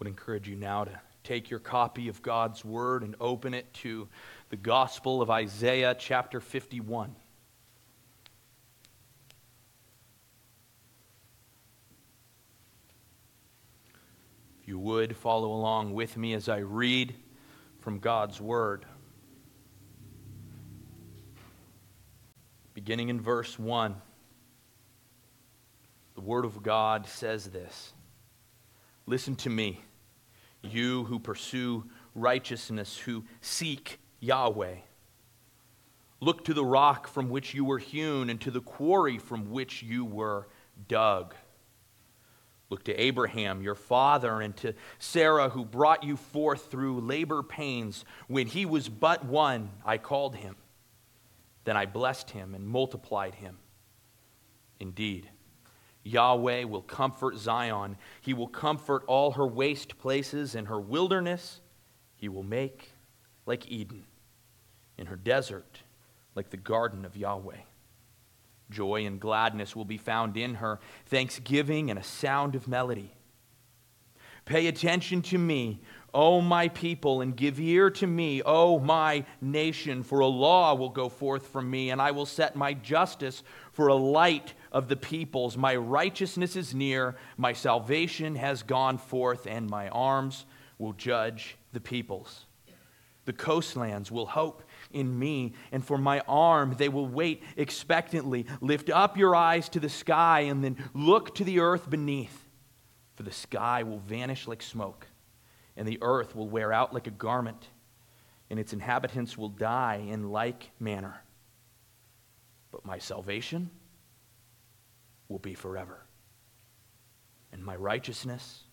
would encourage you now to take your copy of God's Word and open it to the Gospel of Isaiah, chapter 51. If you would, follow along with me as I read from God's Word. Beginning in verse 1, the Word of God says this Listen to me you who pursue righteousness, who seek Yahweh. Look to the rock from which you were hewn and to the quarry from which you were dug. Look to Abraham, your father, and to Sarah, who brought you forth through labor pains. When he was but one, I called him. Then I blessed him and multiplied him. Indeed, Yahweh will comfort Zion. He will comfort all her waste places and her wilderness. He will make like Eden, in her desert, like the garden of Yahweh. Joy and gladness will be found in her, thanksgiving and a sound of melody. Pay attention to me, O my people, and give ear to me, O my nation, for a law will go forth from me, and I will set my justice for a light of the peoples. My righteousness is near, my salvation has gone forth, and my arms will judge the peoples. The coastlands will hope in me, and for my arm they will wait expectantly. Lift up your eyes to the sky, and then look to the earth beneath, for the sky will vanish like smoke, and the earth will wear out like a garment, and its inhabitants will die in like manner. But my salvation will be forever, and my righteousness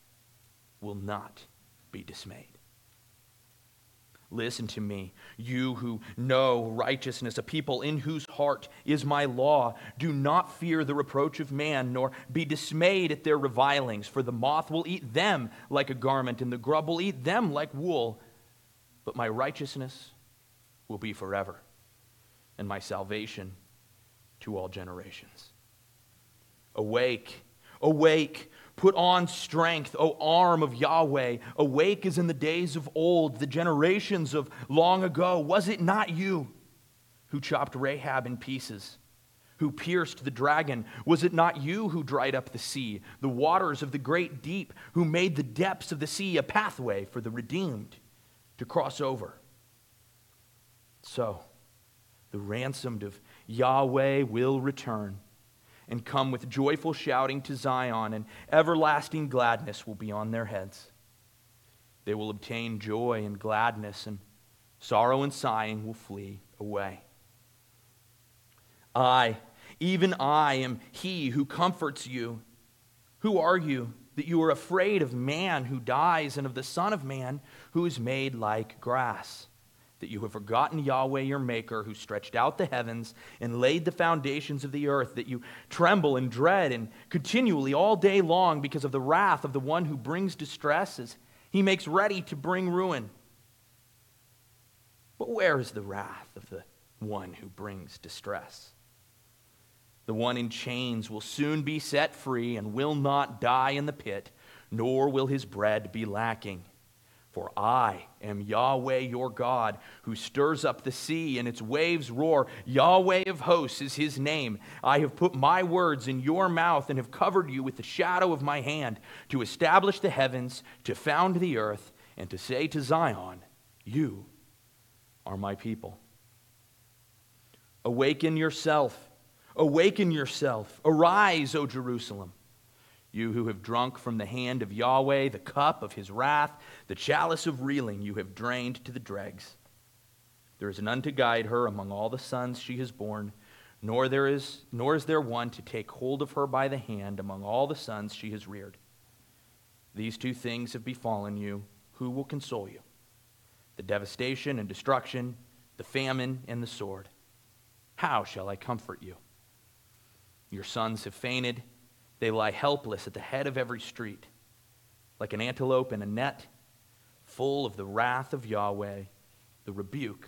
will not be dismayed. Listen to me, you who know righteousness, a people in whose heart is my law. Do not fear the reproach of man, nor be dismayed at their revilings, for the moth will eat them like a garment, and the grub will eat them like wool. But my righteousness will be forever, and my salvation to all generations. Awake, awake, put on strength, O arm of Yahweh. Awake as in the days of old, the generations of long ago. Was it not you who chopped Rahab in pieces? Who pierced the dragon? Was it not you who dried up the sea, the waters of the great deep, who made the depths of the sea a pathway for the redeemed to cross over? So, the ransomed of Yahweh will return and come with joyful shouting to Zion, and everlasting gladness will be on their heads. They will obtain joy and gladness, and sorrow and sighing will flee away. I, even I, am he who comforts you. Who are you that you are afraid of man who dies and of the Son of Man who is made like grass? That you have forgotten Yahweh your Maker, who stretched out the heavens and laid the foundations of the earth, that you tremble and dread and continually all day long because of the wrath of the one who brings distress as he makes ready to bring ruin. But where is the wrath of the one who brings distress? The one in chains will soon be set free and will not die in the pit, nor will his bread be lacking. For I am Yahweh your God, who stirs up the sea and its waves roar. Yahweh of hosts is his name. I have put my words in your mouth and have covered you with the shadow of my hand to establish the heavens, to found the earth, and to say to Zion, You are my people. Awaken yourself. Awaken yourself. Arise, O Jerusalem you who have drunk from the hand of Yahweh the cup of his wrath, the chalice of reeling you have drained to the dregs. There is none to guide her among all the sons she has borne, nor, there is, nor is there one to take hold of her by the hand among all the sons she has reared. These two things have befallen you. Who will console you? The devastation and destruction, the famine and the sword. How shall I comfort you? Your sons have fainted they lie helpless at the head of every street, like an antelope in a net, full of the wrath of Yahweh, the rebuke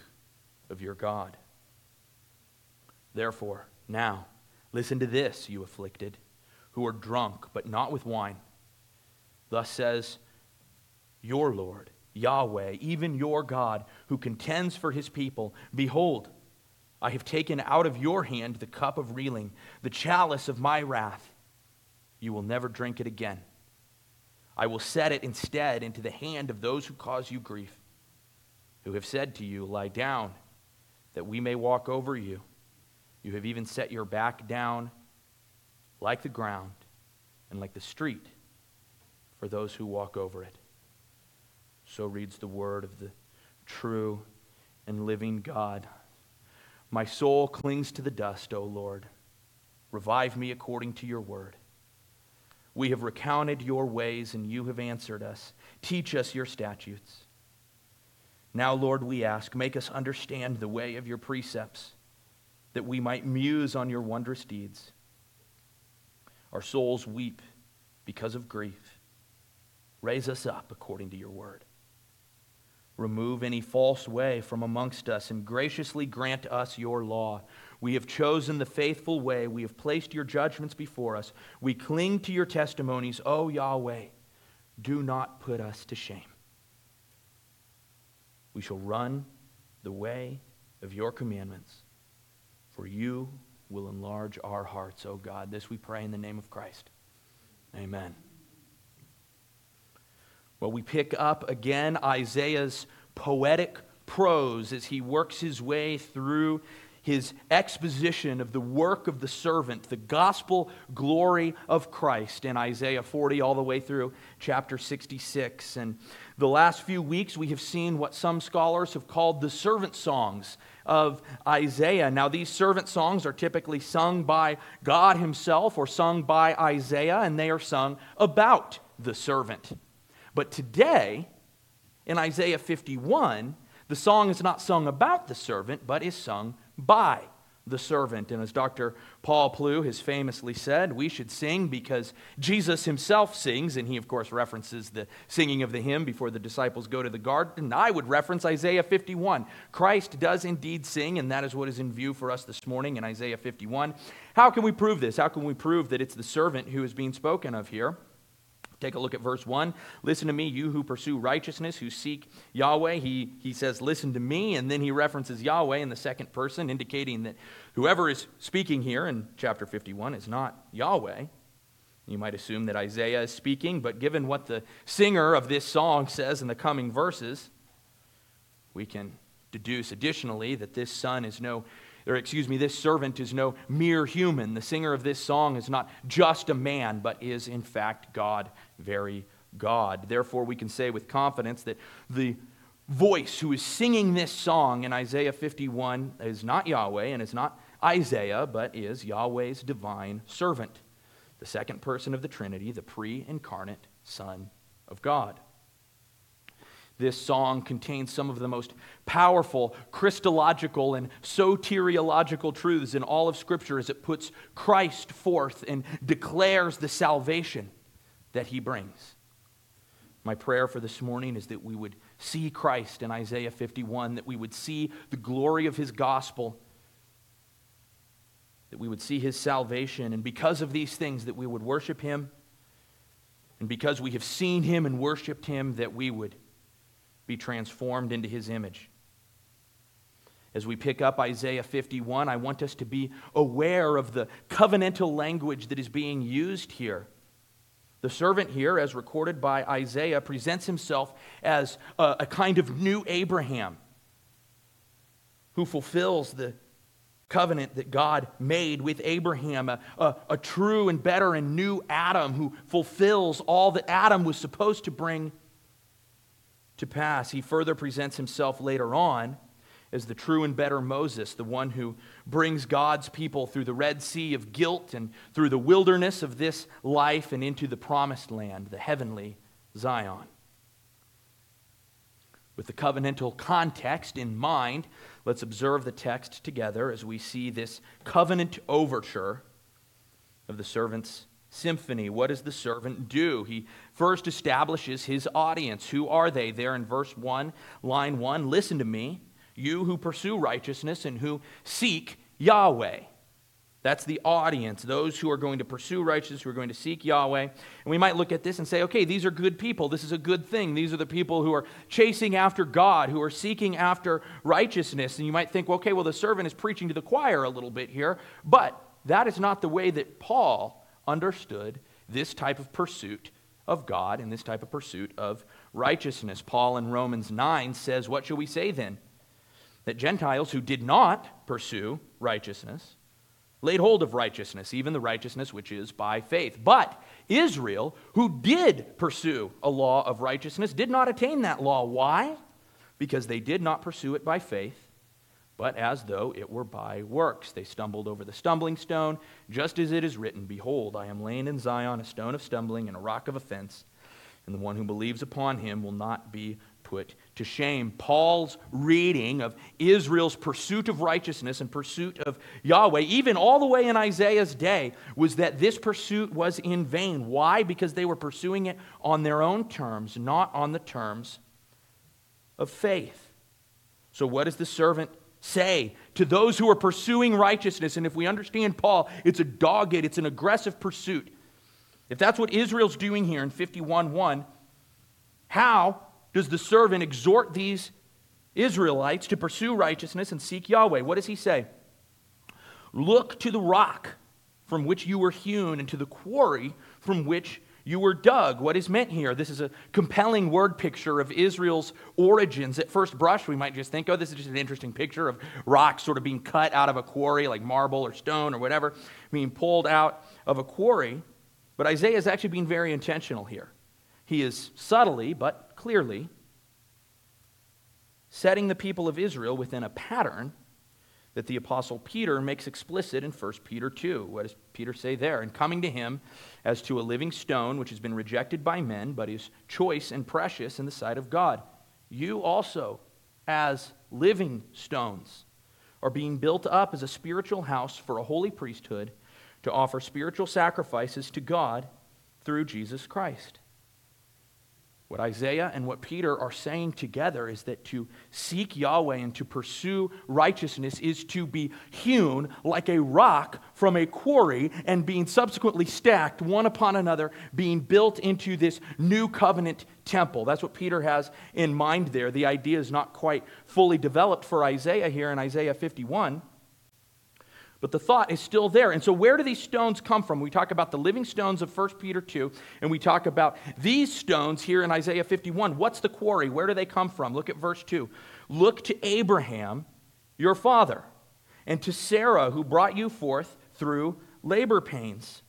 of your God. Therefore, now, listen to this, you afflicted, who are drunk, but not with wine. Thus says your Lord, Yahweh, even your God, who contends for his people. Behold, I have taken out of your hand the cup of reeling, the chalice of my wrath. You will never drink it again. I will set it instead into the hand of those who cause you grief, who have said to you, Lie down, that we may walk over you. You have even set your back down like the ground and like the street for those who walk over it. So reads the word of the true and living God. My soul clings to the dust, O Lord. Revive me according to your word. We have recounted your ways, and you have answered us. Teach us your statutes. Now, Lord, we ask, make us understand the way of your precepts, that we might muse on your wondrous deeds. Our souls weep because of grief. Raise us up according to your word. Remove any false way from amongst us and graciously grant us your law. We have chosen the faithful way. We have placed your judgments before us. We cling to your testimonies. O Yahweh, do not put us to shame. We shall run the way of your commandments, for you will enlarge our hearts, O God. This we pray in the name of Christ. Amen. Well, we pick up again Isaiah's poetic prose as he works his way through his exposition of the work of the servant, the gospel glory of Christ in Isaiah 40 all the way through chapter 66. And the last few weeks, we have seen what some scholars have called the servant songs of Isaiah. Now, these servant songs are typically sung by God Himself or sung by Isaiah, and they are sung about the servant. But today, in Isaiah 51, the song is not sung about the servant, but is sung by the servant. And as Dr. Paul Plew has famously said, we should sing because Jesus himself sings, and he, of course, references the singing of the hymn before the disciples go to the garden. I would reference Isaiah 51. Christ does indeed sing, and that is what is in view for us this morning in Isaiah 51. How can we prove this? How can we prove that it's the servant who is being spoken of here? Take a look at verse 1. Listen to me, you who pursue righteousness, who seek Yahweh. He, he says, Listen to me, and then he references Yahweh in the second person, indicating that whoever is speaking here in chapter 51 is not Yahweh. You might assume that Isaiah is speaking, but given what the singer of this song says in the coming verses, we can deduce additionally that this son is no or excuse me, this servant is no mere human. The singer of this song is not just a man, but is in fact God, very God. Therefore, we can say with confidence that the voice who is singing this song in Isaiah 51 is not Yahweh and is not Isaiah, but is Yahweh's divine servant, the second person of the Trinity, the pre incarnate Son of God. This song contains some of the most powerful Christological and soteriological truths in all of Scripture as it puts Christ forth and declares the salvation that he brings. My prayer for this morning is that we would see Christ in Isaiah 51, that we would see the glory of his gospel, that we would see his salvation, and because of these things, that we would worship him, and because we have seen him and worshiped him, that we would be transformed into his image. As we pick up Isaiah 51, I want us to be aware of the covenantal language that is being used here. The servant here, as recorded by Isaiah, presents himself as a, a kind of new Abraham who fulfills the covenant that God made with Abraham, a, a, a, true and better and new Adam who fulfills all that Adam was supposed to bring to pass. He further presents himself later on as the true and better Moses, the one who brings God's people through the Red Sea of guilt and through the wilderness of this life and into the promised land, the heavenly Zion. With the covenantal context in mind, let's observe the text together as we see this covenant overture of the servant's symphony. What does the servant do? He first establishes his audience. Who are they? There in verse 1, line 1 Listen to me, you who pursue righteousness and who seek Yahweh. That's the audience, those who are going to pursue righteousness, who are going to seek Yahweh. And we might look at this and say, okay, these are good people. This is a good thing. These are the people who are chasing after God, who are seeking after righteousness. And you might think, okay, well, the servant is preaching to the choir a little bit here. But that is not the way that Paul understood this type of pursuit of God and this type of pursuit of righteousness. Paul in Romans 9 says, What shall we say then? That Gentiles who did not pursue righteousness, laid hold of righteousness, even the righteousness which is by faith. But Israel, who did pursue a law of righteousness, did not attain that law. Why? Because they did not pursue it by faith, but as though it were by works. They stumbled over the stumbling stone, just as it is written Behold, I am laying in Zion a stone of stumbling and a rock of offense, and the one who believes upon him will not be put to shame. Paul's reading of Israel's pursuit of righteousness and pursuit of Yahweh, even all the way in Isaiah's day, was that this pursuit was in vain. Why? Because they were pursuing it on their own terms, not on the terms of faith. So, what does the servant say to those who are pursuing righteousness? And if we understand Paul, it's a dogged, it's an aggressive pursuit. If that's what Israel's doing here in 51 1, how does the servant exhort these Israelites to pursue righteousness and seek Yahweh? What does he say? Look to the rock from which you were hewn and to the quarry from which you were dug. What is meant here? This is a compelling word picture of Israel's origins. At first brush, we might just think, oh, this is just an interesting picture of rocks sort of being cut out of a quarry, like marble or stone or whatever, being pulled out of a quarry. But Isaiah is actually being very intentional here. He is subtly, but clearly, setting the people of Israel within a pattern that the apostle Peter makes explicit in 1 Peter 2. What does Peter say there? And coming to him as to a living stone which has been rejected by men, but is choice and precious in the sight of God. You also, as living stones, are being built up as a spiritual house for a holy priesthood to offer spiritual sacrifices to God through Jesus Christ. What Isaiah and what Peter are saying together is that to seek Yahweh and to pursue righteousness is to be hewn like a rock from a quarry and being subsequently stacked one upon another, being built into this new covenant temple. That's what Peter has in mind there. The idea is not quite fully developed for Isaiah here in Isaiah 51. But the thought is still there. And so, where do these stones come from? We talk about the living stones of 1 Peter 2, and we talk about these stones here in Isaiah 51. What's the quarry? Where do they come from? Look at verse 2. Look to Abraham, your father, and to Sarah, who brought you forth through labor pains.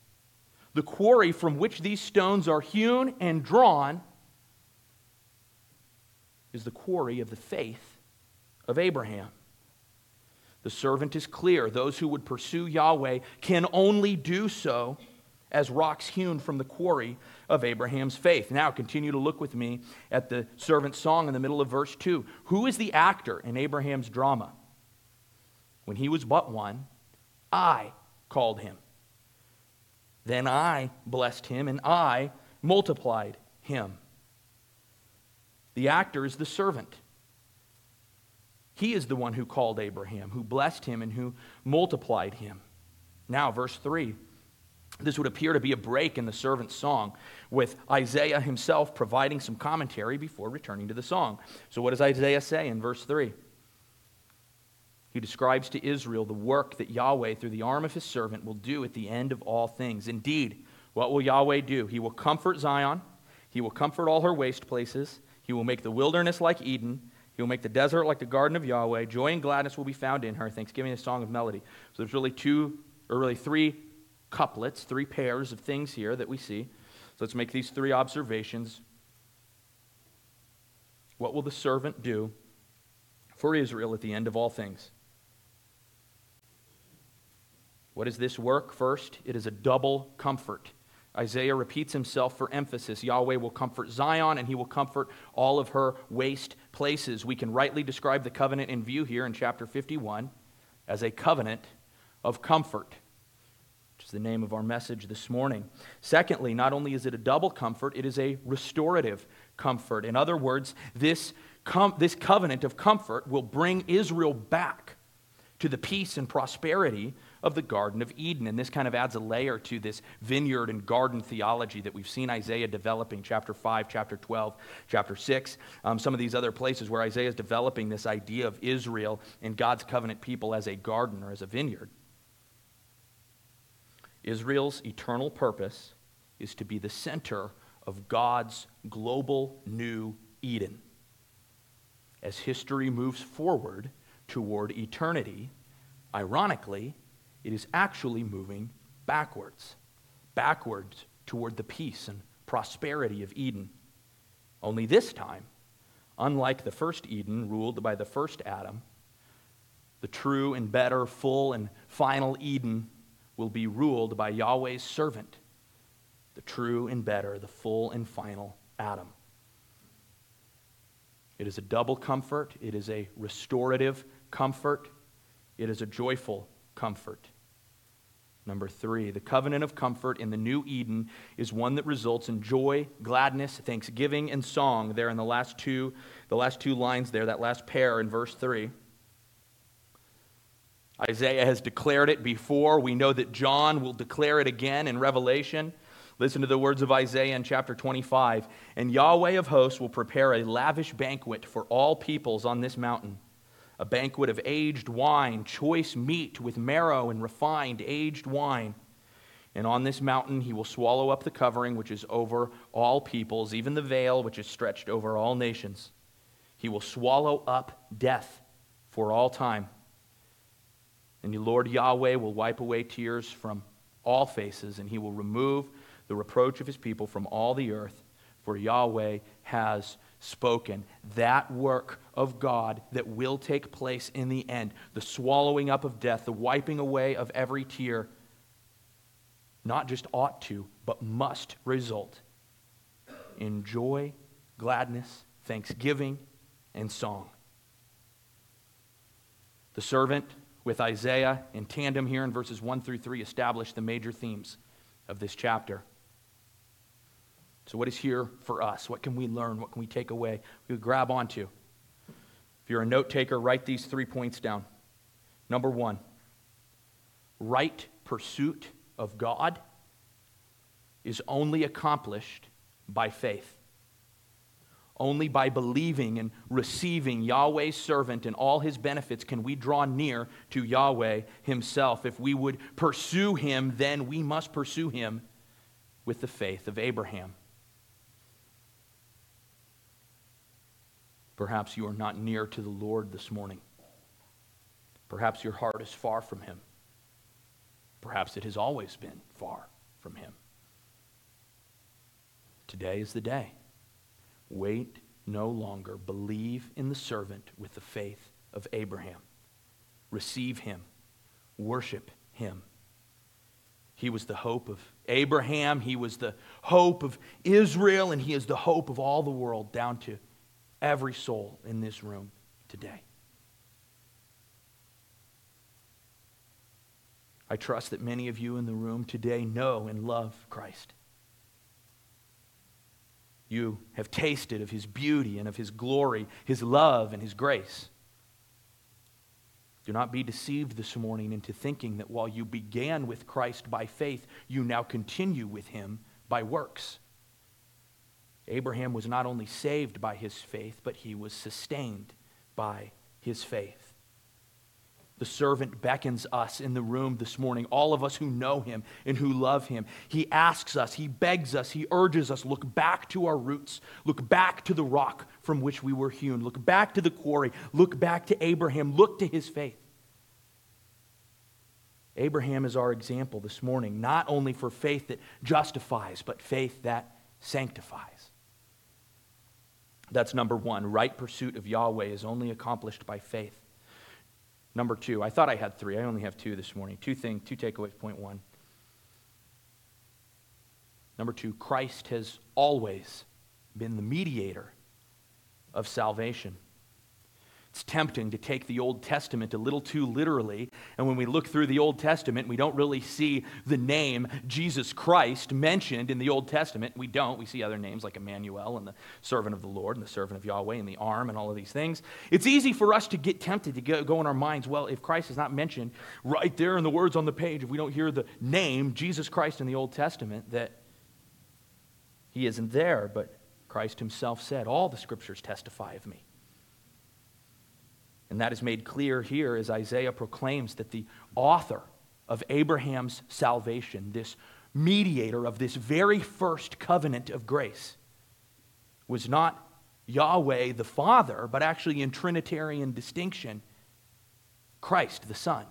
The quarry from which these stones are hewn and drawn is the quarry of the faith of Abraham. The servant is clear. Those who would pursue Yahweh can only do so as rocks hewn from the quarry of Abraham's faith. Now, continue to look with me at the servant's song in the middle of verse 2. Who is the actor in Abraham's drama? When he was but one, I called him. Then I blessed him, and I multiplied him. The actor is the servant. He is the one who called Abraham, who blessed him, and who multiplied him. Now, verse 3. This would appear to be a break in the servant's song, with Isaiah himself providing some commentary before returning to the song. So, what does Isaiah say in verse 3? He describes to Israel the work that Yahweh, through the arm of his servant, will do at the end of all things. Indeed, what will Yahweh do? He will comfort Zion, he will comfort all her waste places, he will make the wilderness like Eden, he will make the desert like the garden of Yahweh. Joy and gladness will be found in her. Thanksgiving, a song of melody. So there's really two, or really three couplets, three pairs of things here that we see. So let's make these three observations. What will the servant do for Israel at the end of all things? What is this work? First, it is a double comfort. Isaiah repeats himself for emphasis. Yahweh will comfort Zion and he will comfort all of her waste places. We can rightly describe the covenant in view here in chapter 51 as a covenant of comfort, which is the name of our message this morning. Secondly, not only is it a double comfort, it is a restorative comfort. In other words, this, com- this covenant of comfort will bring Israel back to the peace and prosperity of the Garden of Eden. And this kind of adds a layer to this vineyard and garden theology that we've seen Isaiah developing, chapter 5, chapter 12, chapter 6, um, some of these other places where Isaiah is developing this idea of Israel and God's covenant people as a garden or as a vineyard. Israel's eternal purpose is to be the center of God's global new Eden. As history moves forward toward eternity, ironically, it is actually moving backwards, backwards toward the peace and prosperity of Eden. Only this time, unlike the first Eden ruled by the first Adam, the true and better, full and final Eden will be ruled by Yahweh's servant, the true and better, the full and final Adam. It is a double comfort, it is a restorative comfort, it is a joyful comfort. Number three, the covenant of comfort in the new Eden is one that results in joy, gladness, thanksgiving, and song. There in the last two, the last two lines there, that last pair in verse three. Isaiah has declared it before. We know that John will declare it again in Revelation. Listen to the words of Isaiah in chapter 25. And Yahweh of hosts will prepare a lavish banquet for all peoples on this mountain a banquet of aged wine, choice meat with marrow and refined aged wine. And on this mountain he will swallow up the covering which is over all peoples, even the veil which is stretched over all nations. He will swallow up death for all time. And the Lord Yahweh will wipe away tears from all faces, and he will remove the reproach of his people from all the earth, for Yahweh has spoken. That work of God that will take place in the end, the swallowing up of death, the wiping away of every tear, not just ought to, but must result in joy, gladness, thanksgiving, and song. The servant with Isaiah in tandem here in verses 1 through 3 establish the major themes of this chapter. So, what is here for us? What can we learn? What can we take away? We grab onto. If you're a note taker, write these three points down. Number one, right pursuit of God is only accomplished by faith. Only by believing and receiving Yahweh's servant and all his benefits can we draw near to Yahweh himself. If we would pursue him, then we must pursue him with the faith of Abraham. Perhaps you are not near to the Lord this morning. Perhaps your heart is far from Him. Perhaps it has always been far from Him. Today is the day. Wait no longer. Believe in the servant with the faith of Abraham. Receive Him. Worship Him. He was the hope of Abraham. He was the hope of Israel, and He is the hope of all the world down to every soul in this room today. I trust that many of you in the room today know and love Christ. You have tasted of his beauty and of his glory, his love and his grace. Do not be deceived this morning into thinking that while you began with Christ by faith, you now continue with him by works. Abraham was not only saved by his faith, but he was sustained by his faith. The servant beckons us in the room this morning, all of us who know him and who love him. He asks us, he begs us, he urges us look back to our roots, look back to the rock from which we were hewn, look back to the quarry, look back to Abraham, look to his faith. Abraham is our example this morning, not only for faith that justifies, but faith that sanctifies. That's number one. Right pursuit of Yahweh is only accomplished by faith. Number two, I thought I had three. I only have two this morning. Two things, two takeaways. Point one. Number two, Christ has always been the mediator of salvation. It's tempting to take the Old Testament a little too literally. And when we look through the Old Testament, we don't really see the name Jesus Christ mentioned in the Old Testament. We don't. We see other names like Emmanuel and the servant of the Lord and the servant of Yahweh and the arm and all of these things. It's easy for us to get tempted to go, in our minds, well, if Christ is not mentioned right there in the words on the page, if we don't hear the name Jesus Christ in the Old Testament, that he isn't there. But Christ himself said, All the scriptures testify of me. And that is made clear here as Isaiah proclaims that the author of Abraham's salvation, this mediator of this very first covenant of grace, was not Yahweh the Father, but actually in Trinitarian distinction, Christ the Son.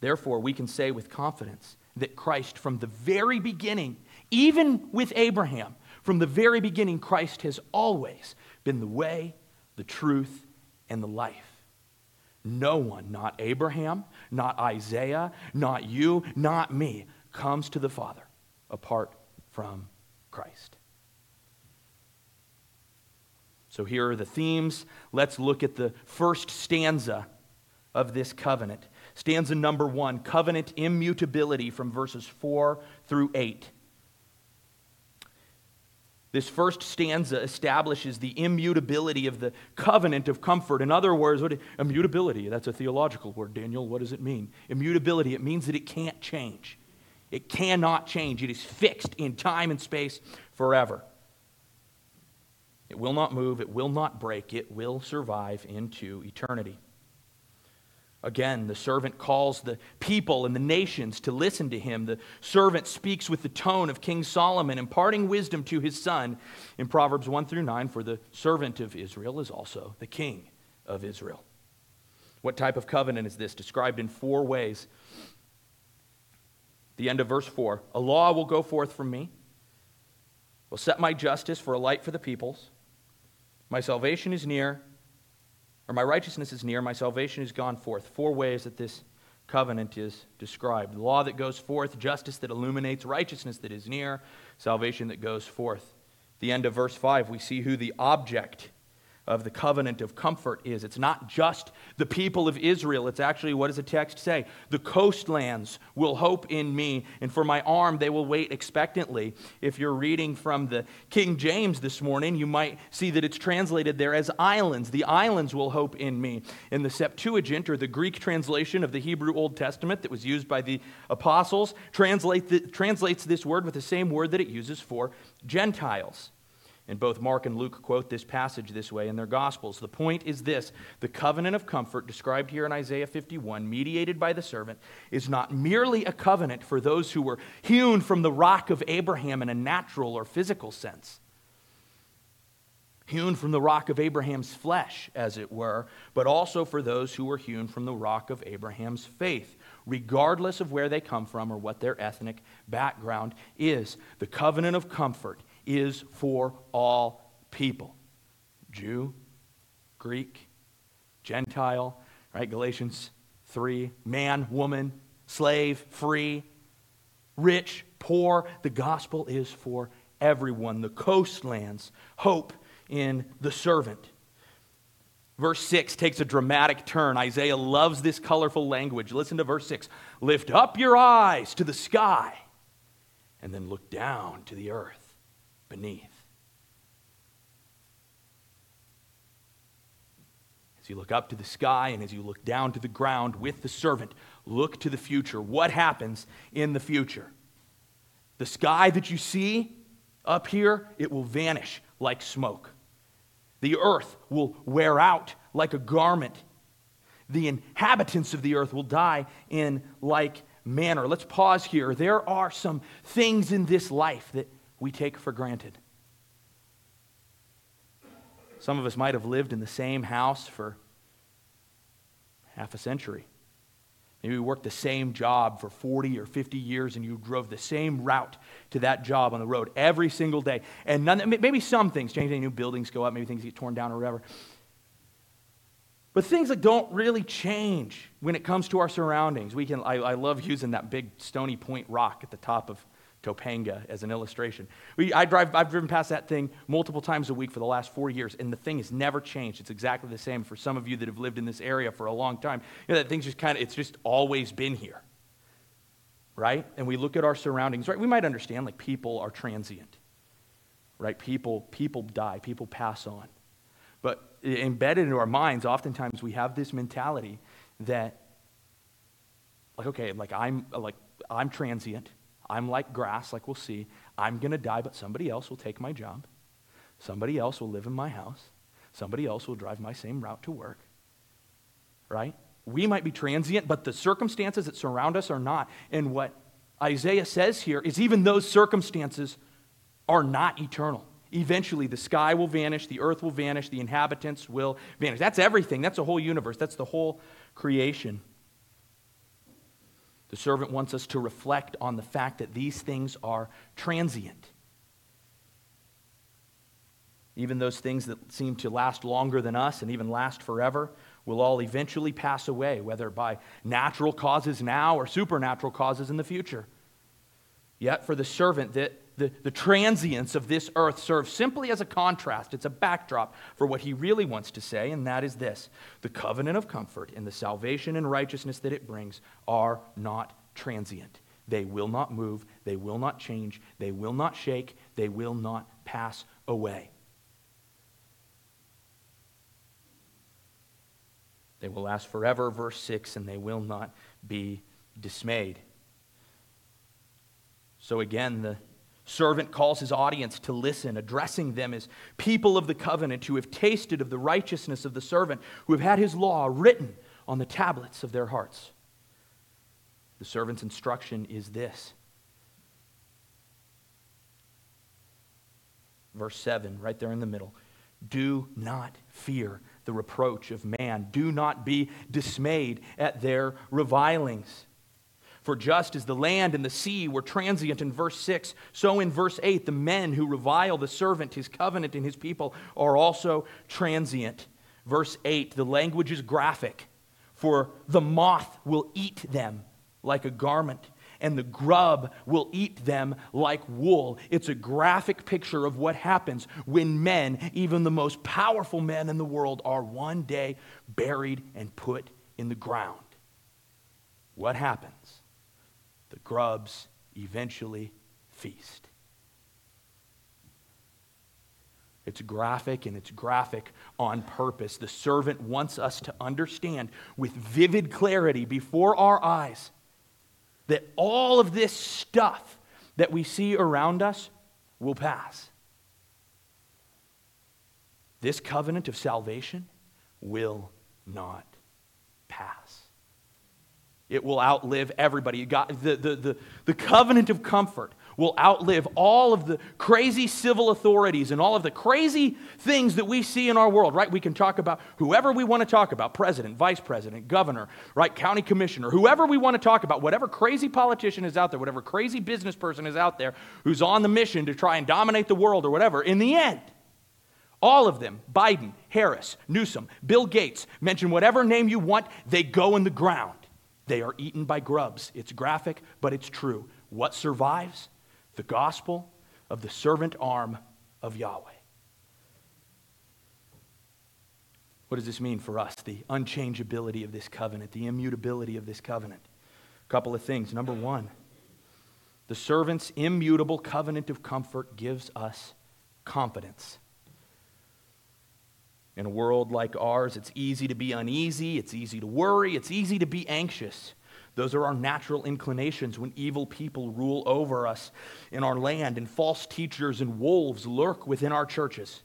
Therefore, we can say with confidence that Christ, from the very beginning, even with Abraham, from the very beginning, Christ has always been the way, the truth, and the life. No one, not Abraham, not Isaiah, not you, not me, comes to the Father apart from Christ. So here are the themes. Let's look at the first stanza of this covenant. Stanza number one covenant immutability from verses 4 through 8. This first stanza establishes the immutability of the covenant of comfort. In other words, what, immutability, that's a theological word, Daniel. What does it mean? Immutability, it means that it can't change. It cannot change. It is fixed in time and space forever. It will not move, it will not break, it will survive into eternity. Again, the servant calls the people and the nations to listen to him. The servant speaks with the tone of King Solomon, imparting wisdom to his son in Proverbs 1 through 9 For the servant of Israel is also the king of Israel. What type of covenant is this? Described in four ways. The end of verse 4 A law will go forth from me, will set my justice for a light for the peoples. My salvation is near or my righteousness is near, my salvation is gone forth. Four ways that this covenant is described law that goes forth, justice that illuminates, righteousness that is near, salvation that goes forth. the end of verse 5, we see who the object of the covenant of comfort is. It's not just the people of Israel. It's actually, what does the text say? The coastlands will hope in me, and for my arm they will wait expectantly. If you're reading from the King James this morning, you might see that it's translated there as islands. The islands will hope in me. In the Septuagint, or the Greek translation of the Hebrew Old Testament that was used by the apostles, translate the, translates this word with the same word that it uses for Gentiles. And both Mark and Luke quote this passage this way in their Gospels. The point is this the covenant of comfort described here in Isaiah 51, mediated by the servant, is not merely a covenant for those who were hewn from the rock of Abraham in a natural or physical sense. Hewn from the rock of Abraham's flesh, as it were, but also for those who were hewn from the rock of Abraham's faith, regardless of where they come from or what their ethnic background is. The covenant of comfort is for all people Jew, Greek, Gentile, right? Galatians 3 man, woman, slave, free, rich, poor. The gospel is for everyone. The coastlands hope in the servant. Verse 6 takes a dramatic turn. Isaiah loves this colorful language. Listen to verse 6 Lift up your eyes to the sky, and then look down to the earth beneath. As you look up to the sky and as you look down to the ground with the servant, look to the future. What happens in the future? The sky that you see up here, it will vanish like smoke. The earth will wear out like a garment. The inhabitants of the earth will die in like manner. Let's pause here. There are some things in this life that we take for granted. Some of us might have lived in the same house for half a century. Maybe we worked the same job for 40 or 50 years and you drove the same route to that job on the road every single day. And none, maybe some things change, new buildings go up, maybe things get torn down or whatever. But things that don't really change when it comes to our surroundings. We can, I, I love using that big stony point rock at the top of Topanga as an illustration. We, I drive, I've driven past that thing multiple times a week for the last four years, and the thing has never changed. It's exactly the same for some of you that have lived in this area for a long time. You know, that thing's just kind of, it's just always been here, right? And we look at our surroundings, right? We might understand like people are transient, right? People, people die, people pass on. But embedded into our minds, oftentimes we have this mentality that, like, okay, like I'm, like, I'm transient I'm like grass, like we'll see. I'm going to die, but somebody else will take my job. Somebody else will live in my house. Somebody else will drive my same route to work. Right? We might be transient, but the circumstances that surround us are not. And what Isaiah says here is even those circumstances are not eternal. Eventually, the sky will vanish, the earth will vanish, the inhabitants will vanish. That's everything. That's the whole universe, that's the whole creation. The servant wants us to reflect on the fact that these things are transient. Even those things that seem to last longer than us and even last forever will all eventually pass away, whether by natural causes now or supernatural causes in the future. Yet, for the servant, that the, the transience of this earth serves simply as a contrast. It's a backdrop for what he really wants to say, and that is this the covenant of comfort and the salvation and righteousness that it brings are not transient. They will not move, they will not change, they will not shake, they will not pass away. They will last forever, verse 6, and they will not be dismayed. So again, the servant calls his audience to listen, addressing them as people of the covenant who have tasted of the righteousness of the servant, who have had his law written on the tablets of their hearts. The servant's instruction is this. Verse 7, right there in the middle. Do not fear the reproach of man. Do not be dismayed at their revilings. For just as the land and the sea were transient in verse 6, so in verse 8, the men who revile the servant, his covenant, and his people are also transient. Verse 8, the language is graphic. For the moth will eat them like a garment, and the grub will eat them like wool. It's a graphic picture of what happens when men, even the most powerful men in the world, are one day buried and put in the ground. What happens? The grubs eventually feast. It's graphic and it's graphic on purpose. The servant wants us to understand with vivid clarity before our eyes that all of this stuff that we see around us will pass. This covenant of salvation will not. It will outlive everybody. God, the, the, the, the covenant of comfort will outlive all of the crazy civil authorities and all of the crazy things that we see in our world, right? We can talk about whoever we want to talk about president, vice president, governor, right? County commissioner, whoever we want to talk about, whatever crazy politician is out there, whatever crazy business person is out there who's on the mission to try and dominate the world or whatever, in the end, all of them, Biden, Harris, Newsom, Bill Gates, mention whatever name you want, they go in the ground. They are eaten by grubs. It's graphic, but it's true. What survives? The gospel of the servant arm of Yahweh. What does this mean for us? The unchangeability of this covenant, the immutability of this covenant. A couple of things. Number one, the servant's immutable covenant of comfort gives us confidence. In a world like ours, it's easy to be uneasy, it's easy to worry, it's easy to be anxious. Those are our natural inclinations when evil people rule over us in our land and false teachers and wolves lurk within our churches.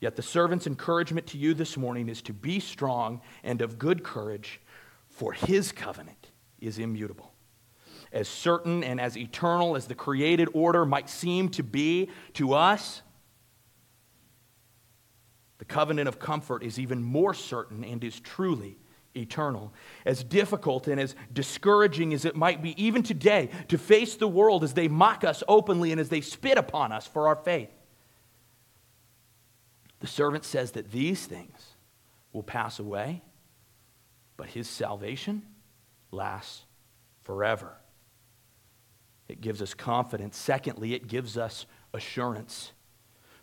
Yet the servant's encouragement to you this morning is to be strong and of good courage, for his covenant is immutable. As certain and as eternal as the created order might seem to be to us, the covenant of comfort is even more certain and is truly eternal. As difficult and as discouraging as it might be, even today, to face the world as they mock us openly and as they spit upon us for our faith, the servant says that these things will pass away, but his salvation lasts forever. it gives us confidence. Secondly, it gives us assurance.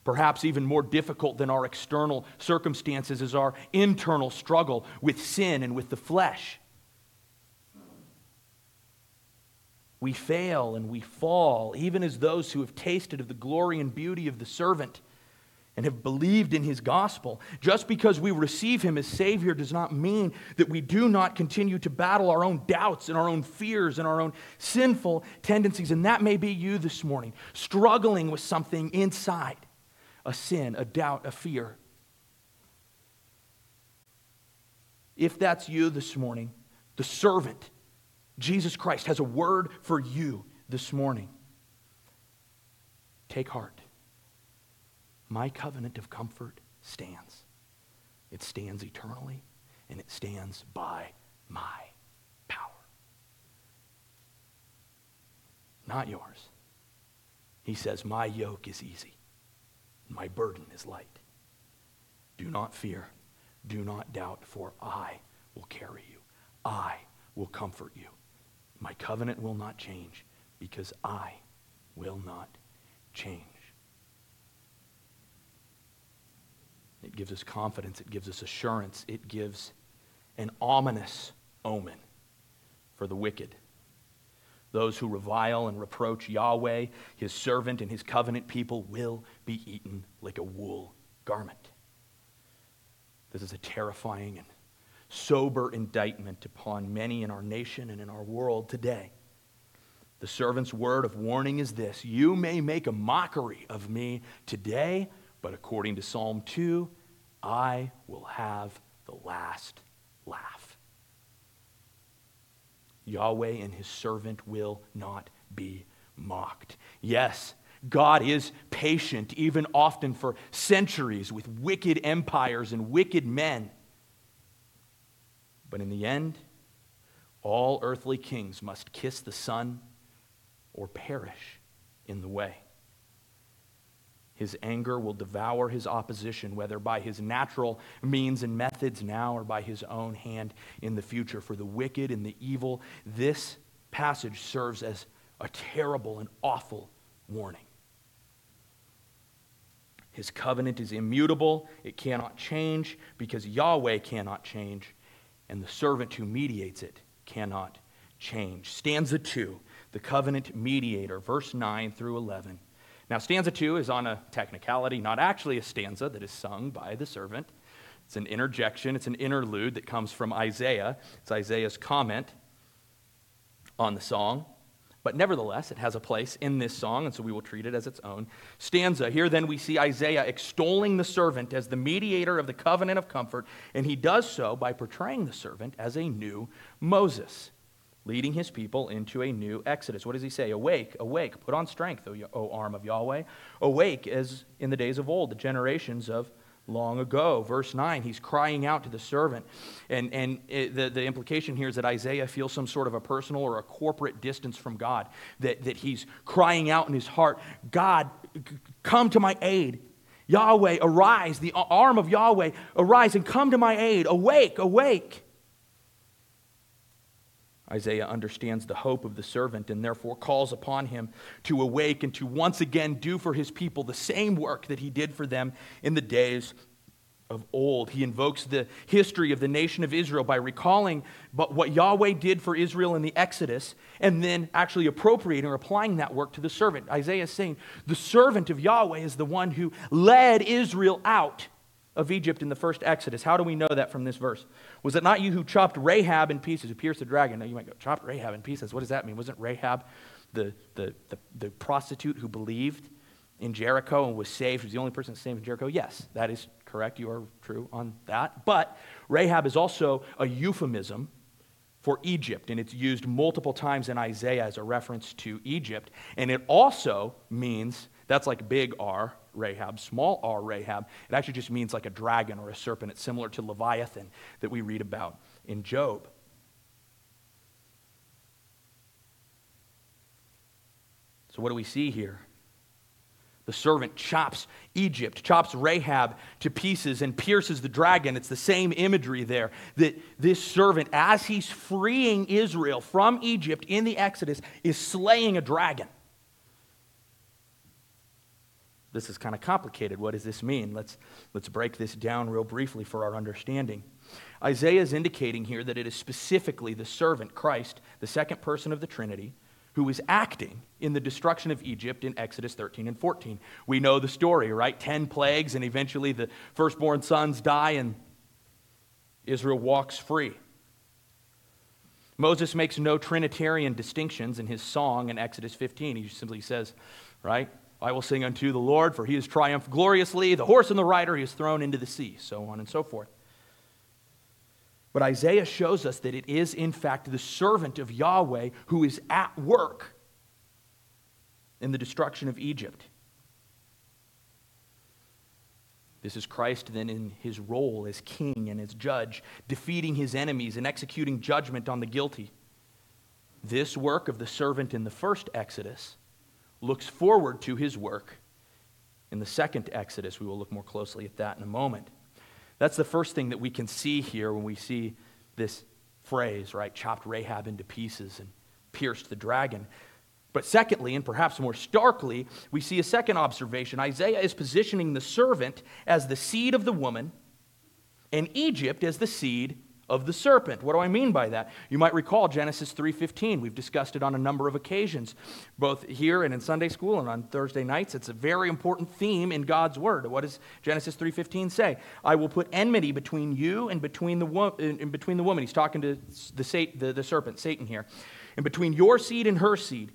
Perhaps even more difficult than our external circumstances is our internal struggle with sin and with the flesh. We fail and we fall, even as those who have tasted of the glory and beauty of the servant and have believed in his gospel. Just because we receive him as Savior does not mean that we do not continue to battle our own doubts and our own fears and our own sinful tendencies. And that may be you this morning, struggling with something inside a sin, a doubt, a fear. If that's you this morning, the servant, Jesus Christ, has a word for you this morning. Take heart. My covenant of comfort stands. It stands eternally, and it stands by my power. Not yours. He says, My yoke is easy, my burden is light. Do not fear, do not doubt, for I will carry you. I will comfort you. My covenant will not change because I will not change. It gives us confidence. It gives us assurance. It gives an ominous omen for the wicked. Those who revile and reproach Yahweh, his servant, and his covenant people will be eaten like a wool garment. This is a terrifying and sober indictment upon many in our nation and in our world today. The servant's word of warning is this You may make a mockery of me today but according to Psalm 2, I will have the last laugh. Yahweh and his servant will not be mocked. Yes, God is patient, even often for centuries, with wicked empires and wicked men. But in the end, all earthly kings must kiss the Son or perish in the way. His anger will devour his opposition, whether by his natural means and methods now or by his own hand in the future. For the wicked and the evil, this passage serves as a terrible and awful warning. His covenant is immutable, it cannot change because Yahweh cannot change, and the servant who mediates it cannot change. Stanza 2, the covenant mediator, verse 9 through 11. Now, stanza two is on a technicality, not actually a stanza that is sung by the servant. It's an interjection, it's an interlude that comes from Isaiah. It's Isaiah's comment on the song. But nevertheless, it has a place in this song, and so we will treat it as its own stanza. Here, then, we see Isaiah extolling the servant as the mediator of the covenant of comfort, and he does so by portraying the servant as a new Moses leading his people into a new exodus. What does he say? Awake, awake, put on strength, o, arm of Yahweh. Awake as in the days of old, the generations of long ago. Verse 9, he's crying out to the servant. And, and it, the, the implication here is that Isaiah feels some sort of a personal or a corporate distance from God, that, that he's crying out in his heart, God, come to my aid. Yahweh, arise, the arm of Yahweh, arise and come to my aid. Awake, awake. Isaiah understands the hope of the servant and therefore calls upon him to awake and to once again do for his people the same work that he did for them in the days of old. He invokes the history of the nation of Israel by recalling what Yahweh did for Israel in the Exodus and then actually appropriating or applying that work to the servant. Isaiah is saying the servant of Yahweh is the one who led Israel out of Egypt in the first Exodus. How do we know that from this verse? Was it not you who chopped Rahab in pieces, who pierced the dragon? Now you might go, chopped Rahab in pieces. What does that mean? Wasn't Rahab the, the, the, the prostitute who believed in Jericho and was saved? Was the only person saved in Jericho? Yes, that is correct. You are true on that. But Rahab is also a euphemism for Egypt, and it's used multiple times in Isaiah as a reference to Egypt. And it also means, that's like big R, Rahab, small r Rahab. It actually just means like a dragon or a serpent. It's similar to Leviathan that we read about in Job. So, what do we see here? The servant chops Egypt, chops Rahab to pieces, and pierces the dragon. It's the same imagery there. That this servant, as he's freeing Israel from Egypt in the Exodus, is slaying a dragon. This is kind of complicated. What does this mean? Let's, let's break this down real briefly for our understanding. Isaiah is indicating here that it is specifically the servant, Christ, the second person of the Trinity, who is acting in the destruction of Egypt in Exodus 13 and 14. We know the story, right? Ten plagues, and eventually the firstborn sons die, and Israel walks free. Moses makes no Trinitarian distinctions in his song in Exodus 15. He simply says, right? I will sing unto the Lord, for he has triumphed gloriously. The horse and the rider he has thrown into the sea, so on and so forth. But Isaiah shows us that it is, in fact, the servant of Yahweh who is at work in the destruction of Egypt. This is Christ then in his role as king and as judge, defeating his enemies and executing judgment on the guilty. This work of the servant in the first Exodus looks forward to his work in the second Exodus. We will look more closely at that in a moment. That's the first thing that we can see here when we see this phrase, right? Chopped Rahab into pieces and pierced the dragon. But secondly, and perhaps more starkly, we see a second observation. Isaiah is positioning the servant as the seed of the woman and Egypt as the seed of the serpent. What do I mean by that? You might recall Genesis 3:15. We've discussed it on a number of occasions, both here and in Sunday school and on Thursday nights. It's a very important theme in God's word. What does Genesis 3:15 say? I will put enmity between you and between the wo- in between the woman. He's talking to the, the, the serpent, Satan here. And between your seed and her seed,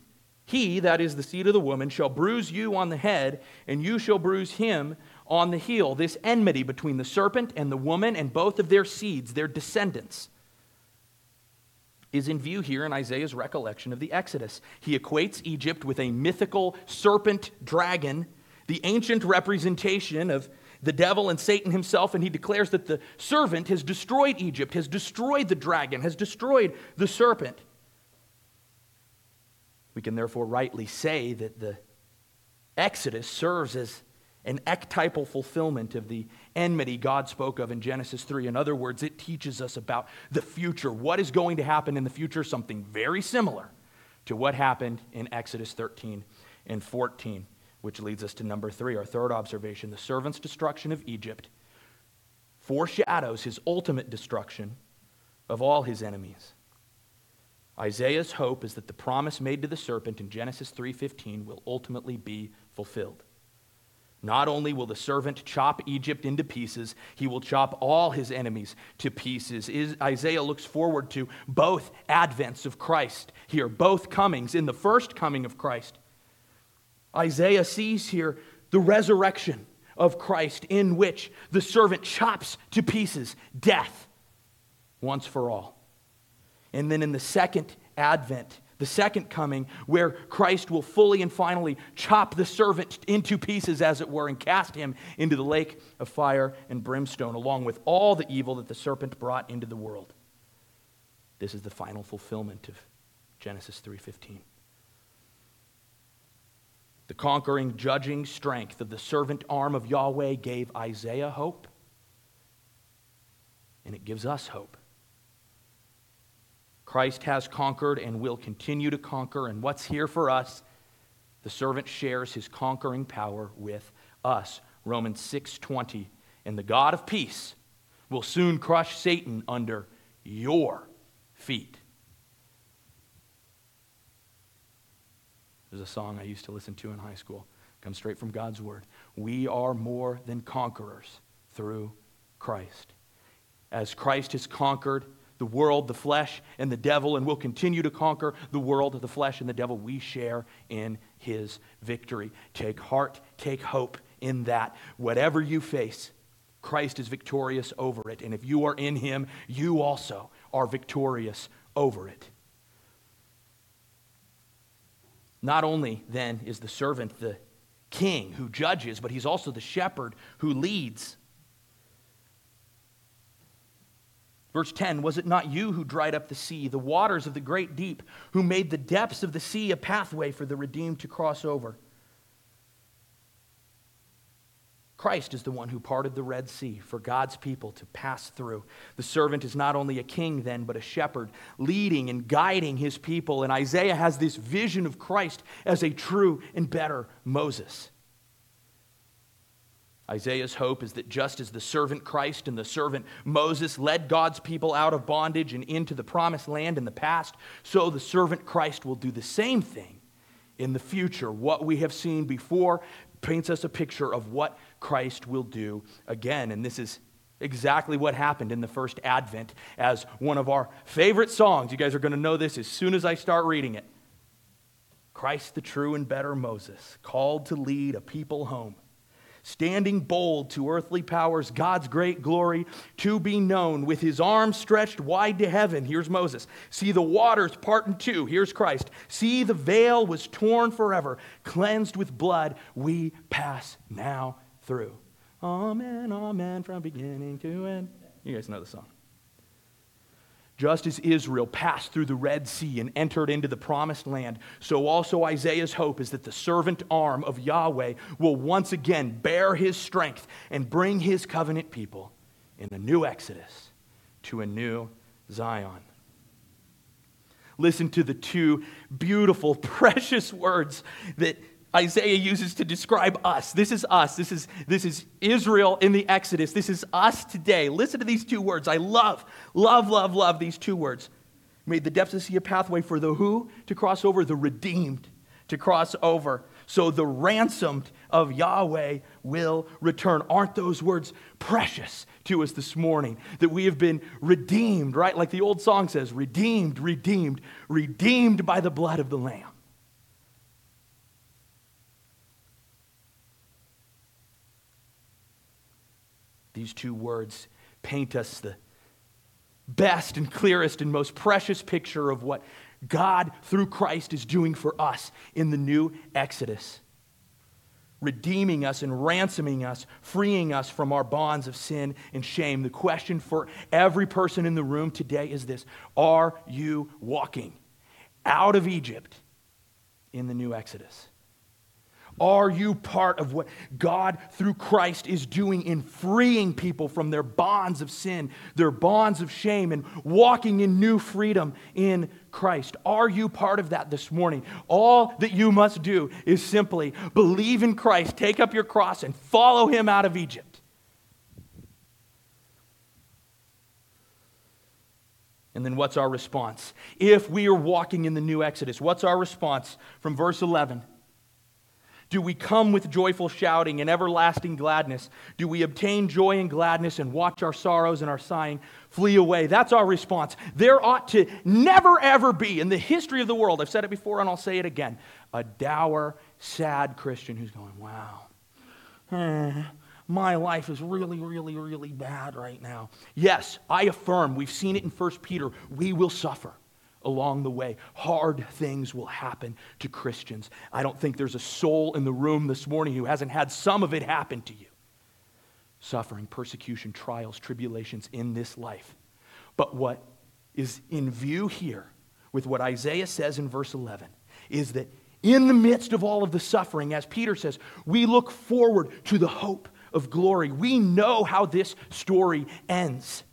he, that is the seed of the woman, shall bruise you on the head, and you shall bruise him on the heel, this enmity between the serpent and the woman and both of their seeds, their descendants, is in view here in Isaiah's recollection of the Exodus. He equates Egypt with a mythical serpent dragon, the ancient representation of the devil and Satan himself, and he declares that the servant has destroyed Egypt, has destroyed the dragon, has destroyed the serpent. We can therefore rightly say that the Exodus serves as an ectypal fulfillment of the enmity God spoke of in Genesis 3. In other words, it teaches us about the future. What is going to happen in the future? Something very similar to what happened in Exodus 13 and 14, which leads us to number three, our third observation. The servant's destruction of Egypt foreshadows his ultimate destruction of all his enemies. Isaiah's hope is that the promise made to the serpent in Genesis 3:15 will ultimately be fulfilled. Not only will the servant chop Egypt into pieces, he will chop all his enemies to pieces. Isaiah looks forward to both advents of Christ here, both comings. In the first coming of Christ, Isaiah sees here the resurrection of Christ, in which the servant chops to pieces death once for all. And then in the second advent, the second coming, where Christ will fully and finally chop the servant into pieces, as it were, and cast him into the lake of fire and brimstone, along with all the evil that the serpent brought into the world. This is the final fulfillment of Genesis 3:15. The conquering, judging strength of the servant arm of Yahweh gave Isaiah hope, and it gives us hope. Christ has conquered and will continue to conquer. And what's here for us? The servant shares his conquering power with us. Romans 6:20. And the God of peace will soon crush Satan under your feet. There's a song I used to listen to in high school. Comes straight from God's word. We are more than conquerors through Christ. As Christ has conquered the world, the flesh, and the devil, and will continue to conquer the world, the flesh, and the devil. We share in his victory. Take heart, take hope in that. Whatever you face, Christ is victorious over it. And if you are in him, you also are victorious over it. Not only then is the servant the king who judges, but he's also the shepherd who leads. Verse 10 Was it not you who dried up the sea, the waters of the great deep, who made the depths of the sea a pathway for the redeemed to cross over? Christ is the one who parted the Red Sea for God's people to pass through. The servant is not only a king then, but a shepherd, leading and guiding his people. And Isaiah has this vision of Christ as a true and better Moses. Isaiah's hope is that just as the servant Christ and the servant Moses led God's people out of bondage and into the promised land in the past, so the servant Christ will do the same thing in the future. What we have seen before paints us a picture of what Christ will do again. And this is exactly what happened in the first Advent as one of our favorite songs. You guys are going to know this as soon as I start reading it. Christ, the true and better Moses, called to lead a people home standing bold to earthly powers, God's great glory to be known, with his arms stretched wide to heaven. Here's Moses. See the waters part in two. Here's Christ. See the veil was torn forever, cleansed with blood. We pass now through. Amen, amen, from beginning to end. You guys know the song. Just as Israel passed through the Red Sea and entered into the promised land, so also Isaiah's hope is that the servant arm of Yahweh will once again bear his strength and bring his covenant people in a new Exodus to a new Zion. Listen to the two beautiful, precious words that Isaiah uses to describe us. This is us. This is, this is Israel in the Exodus. This is us today. Listen to these two words. I love, love, love, love these two words. Made the depths of sea a pathway for the who to cross over, the redeemed to cross over. So the ransomed of Yahweh will return. Aren't those words precious to us this morning? That we have been redeemed, right? Like the old song says redeemed, redeemed, redeemed by the blood of the Lamb. These two words paint us the best and clearest and most precious picture of what God, through Christ, is doing for us in the new Exodus. Redeeming us and ransoming us, freeing us from our bonds of sin and shame. The question for every person in the room today is this Are you walking out of Egypt in the new Exodus? Are you part of what God through Christ is doing in freeing people from their bonds of sin, their bonds of shame, and walking in new freedom in Christ? Are you part of that this morning? All that you must do is simply believe in Christ, take up your cross, and follow him out of Egypt. And then what's our response? If we are walking in the new Exodus, what's our response from verse 11? Do we come with joyful shouting and everlasting gladness? Do we obtain joy and gladness and watch our sorrows and our sighing flee away? That's our response. There ought to never, ever be in the history of the world, I've said it before and I'll say it again, a dour, sad Christian who's going, wow, eh, my life is really, really, really bad right now. Yes, I affirm, we've seen it in 1 Peter, we will suffer along the way. Hard things will happen to Christians. I don't think there's a soul in the room this morning who hasn't had some of it happen to you suffering, persecution, trials, tribulations in this life. But what is in view here with what Isaiah says in verse 11 is that in the midst of all of the suffering, as Peter says, we look forward to the hope of glory. We know how this story ends.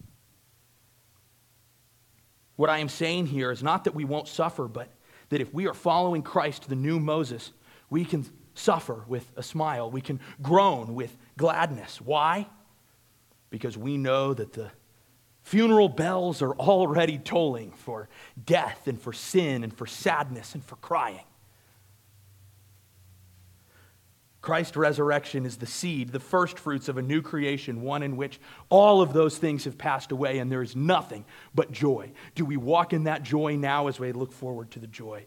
What I am saying here is not that we won't suffer, but that if we are following Christ, the new Moses, we can suffer with a smile. We can groan with gladness. Why? Because we know that the funeral bells are already tolling for death and for sin and for sadness and for crying. Christ's resurrection is the seed, the first fruits of a new creation, one in which all of those things have passed away and there is nothing but joy. Do we walk in that joy now as we look forward to the joy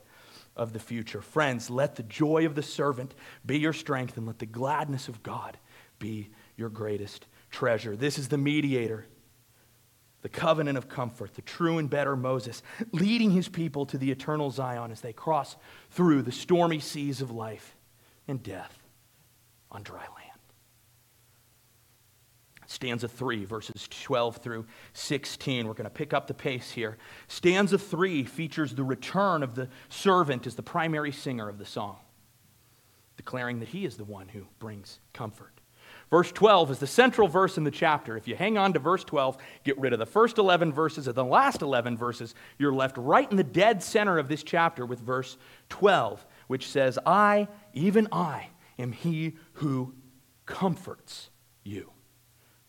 of the future? Friends, let the joy of the servant be your strength and let the gladness of God be your greatest treasure. This is the mediator, the covenant of comfort, the true and better Moses, leading his people to the eternal Zion as they cross through the stormy seas of life and death on dry land. Stanza 3, verses 12 through 16. We're going to pick up the pace here. Stanza 3 features the return of the servant as the primary singer of the song, declaring that he is the one who brings comfort. Verse 12 is the central verse in the chapter. If you hang on to verse 12, get rid of the first 11 verses and the last 11 verses, you're left right in the dead center of this chapter with verse 12, which says, I, even I, am he who comforts you.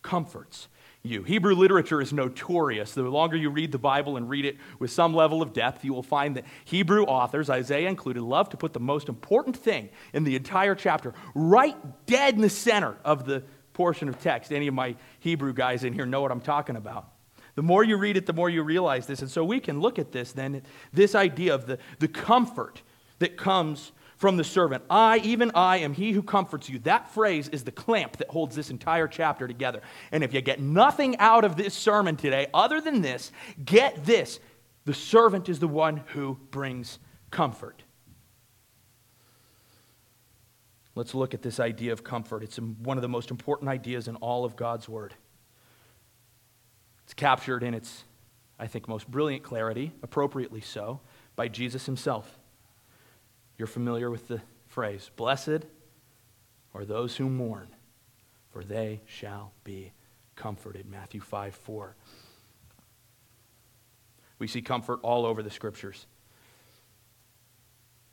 Comforts you. Hebrew literature is notorious. The longer you read the Bible and read it with some level of depth, you will find that Hebrew authors, Isaiah included, love to put the most important thing in the entire chapter right dead in the center of the portion of text. Any of my Hebrew guys in here know what I'm talking about. The more you read it, the more you realize this. And so we can look at this then, this idea of the, the comfort that comes from the servant. I, even I, am he who comforts you. That phrase is the clamp that holds this entire chapter together. And if you get nothing out of this sermon today other than this, get this the servant is the one who brings comfort. Let's look at this idea of comfort. It's one of the most important ideas in all of God's Word. It's captured in its, I think, most brilliant clarity, appropriately so, by Jesus himself. You're familiar with the phrase Blessed are those who mourn, for they shall be comforted. Matthew 5 4. We see comfort all over the scriptures.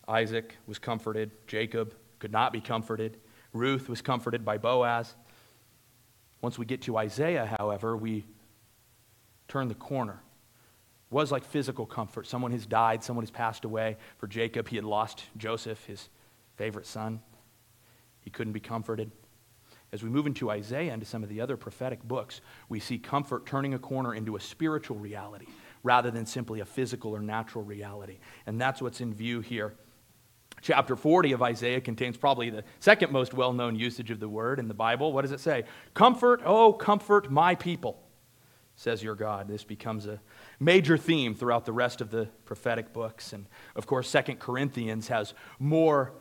Isaac was comforted, Jacob could not be comforted, Ruth was comforted by Boaz. Once we get to Isaiah, however, we turn the corner was like physical comfort. Someone has died, someone has passed away. For Jacob, he had lost Joseph, his favorite son. He couldn't be comforted. As we move into Isaiah and to some of the other prophetic books, we see comfort turning a corner into a spiritual reality rather than simply a physical or natural reality. And that's what's in view here. Chapter 40 of Isaiah contains probably the second most well known usage of the word in the Bible. What does it say? Comfort, oh, comfort my people, says your God. This becomes a major theme throughout the rest of the prophetic books. And of course, Second Corinthians has more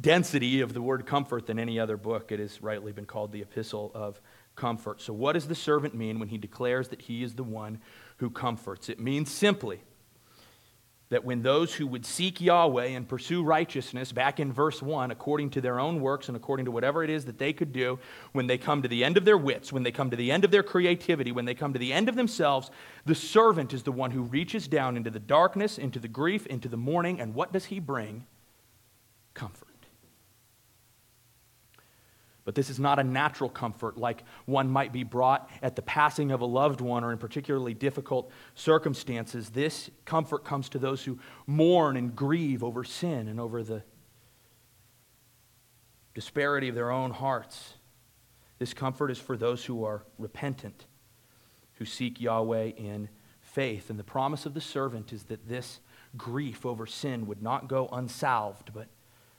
density of the word comfort than any other book. It has rightly been called the epistle of comfort. So, what does the servant mean when he declares that he is the one who comforts? It means simply that when those who would seek Yahweh and pursue righteousness, back in verse 1, according to their own works and according to whatever it is that they could do, when they come to the end of their wits, when they come to the end of their creativity, when they come to the end of themselves, the servant is the one who reaches down into the darkness, into the grief, into the mourning, and what does he bring? Comfort. But this is not a natural comfort like one might be brought at the passing of a loved one or in particularly difficult circumstances. This comfort comes to those who mourn and grieve over sin and over the disparity of their own hearts. This comfort is for those who are repentant, who seek Yahweh in faith. And the promise of the servant is that this grief over sin would not go unsalved, but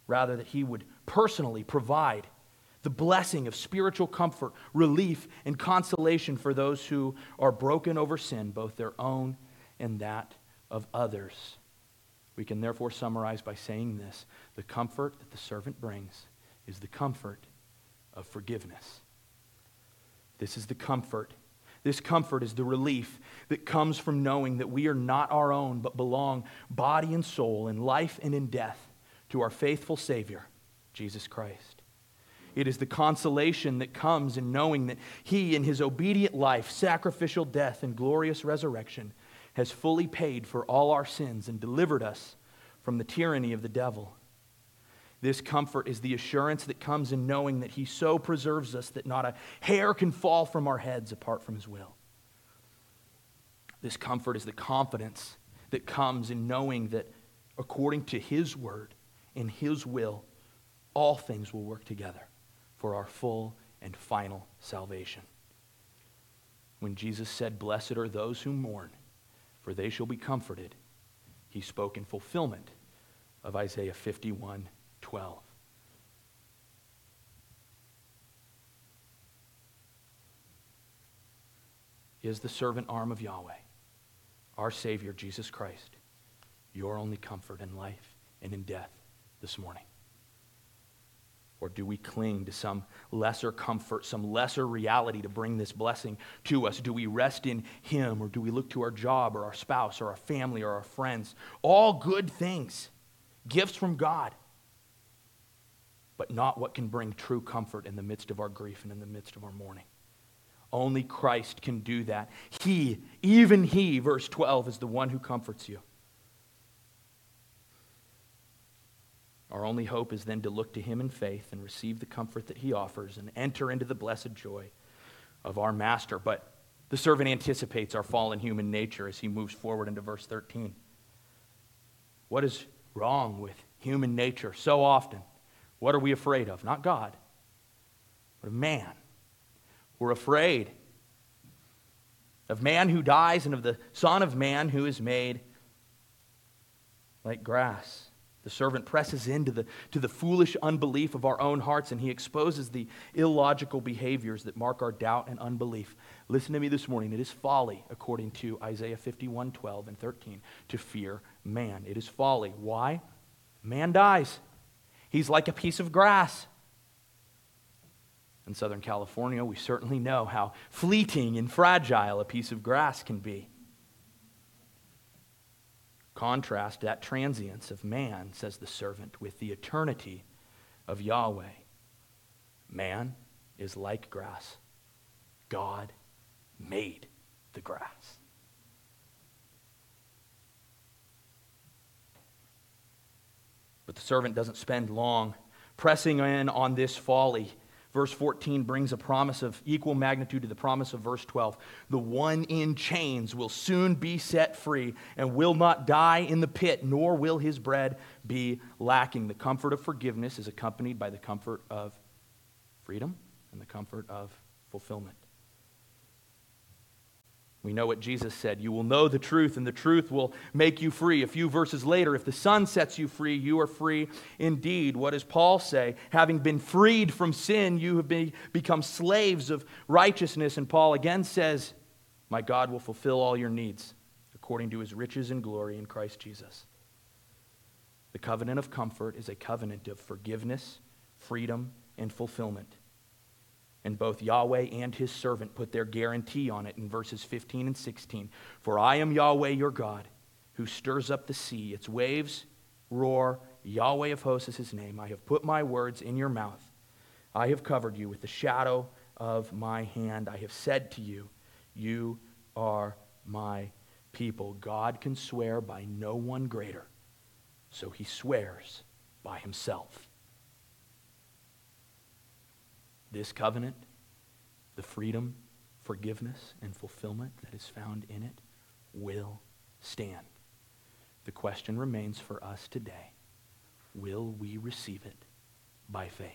rather that he would personally provide the blessing of spiritual comfort, relief, and consolation for those who are broken over sin, both their own and that of others. We can therefore summarize by saying this the comfort that the servant brings is the comfort of forgiveness. This is the comfort. This comfort is the relief that comes from knowing that we are not our own, but belong body and soul, in life and in death, to our faithful Savior, Jesus Christ. It is the consolation that comes in knowing that He, in His obedient life, sacrificial death, and glorious resurrection, has fully paid for all our sins and delivered us from the tyranny of the devil. This comfort is the assurance that comes in knowing that He so preserves us that not a hair can fall from our heads apart from His will. This comfort is the confidence that comes in knowing that according to His word and His will, all things will work together for our full and final salvation. When Jesus said, Blessed are those who mourn, for they shall be comforted, he spoke in fulfillment of Isaiah 51 12. Is the servant arm of Yahweh, our Savior, Jesus Christ, your only comfort in life and in death this morning? Or do we cling to some lesser comfort, some lesser reality to bring this blessing to us? Do we rest in Him or do we look to our job or our spouse or our family or our friends? All good things, gifts from God. but not what can bring true comfort in the midst of our grief and in the midst of our mourning. Only Christ can do that. He, even He, verse 12, is the one who comforts you. Our only hope is then to look to Him in faith and receive the comfort that He offers and enter into the blessed joy of our Master. But the servant anticipates our fallen human nature as he moves forward into verse 13. What is wrong with human nature so often? What are we afraid of? Not God, but of man. We're afraid of man who dies and of the Son of Man who is made like grass. The servant presses into the, to the foolish unbelief of our own hearts and he exposes the illogical behaviors that mark our doubt and unbelief. Listen to me this morning. It is folly, according to Isaiah 51 12 and 13, to fear man. It is folly. Why? Man dies. He's like a piece of grass. In Southern California, we certainly know how fleeting and fragile a piece of grass can be. Contrast that transience of man, says the servant, with the eternity of Yahweh. Man is like grass. God made the grass. But the servant doesn't spend long pressing in on this folly Verse 14 brings a promise of equal magnitude to the promise of verse 12. The one in chains will soon be set free and will not die in the pit, nor will his bread be lacking. The comfort of forgiveness is accompanied by the comfort of freedom and the comfort of fulfillment. We know what Jesus said. You will know the truth, and the truth will make you free. A few verses later, if the Son sets you free, you are free indeed. What does Paul say? Having been freed from sin, you have been, become slaves of righteousness. And Paul again says, My God will fulfill all your needs according to his riches and glory in Christ Jesus. The covenant of comfort is a covenant of forgiveness, freedom, and fulfillment. And both Yahweh and his servant put their guarantee on it in verses 15 and 16. For I am Yahweh your God, who stirs up the sea. Its waves roar. Yahweh of hosts is his name. I have put my words in your mouth. I have covered you with the shadow of my hand. I have said to you, You are my people. God can swear by no one greater, so he swears by himself. This covenant, the freedom, forgiveness, and fulfillment that is found in it will stand. The question remains for us today will we receive it by faith?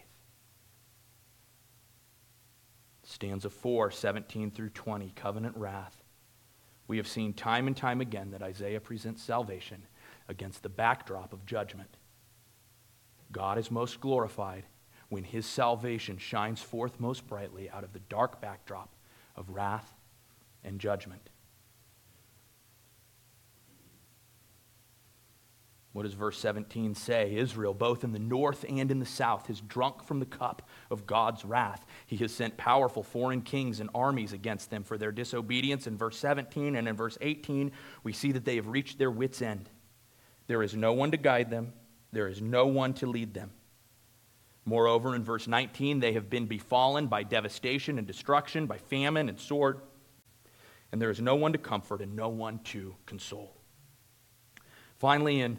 Stanza 4, 17 through 20, covenant wrath. We have seen time and time again that Isaiah presents salvation against the backdrop of judgment. God is most glorified when his salvation shines forth most brightly out of the dark backdrop of wrath and judgment. What does verse 17 say? Israel, both in the north and in the south, has drunk from the cup of God's wrath. He has sent powerful foreign kings and armies against them for their disobedience. In verse 17 and in verse 18, we see that they have reached their wits' end. There is no one to guide them, there is no one to lead them. Moreover, in verse 19, they have been befallen by devastation and destruction, by famine and sword, and there is no one to comfort and no one to console. Finally, in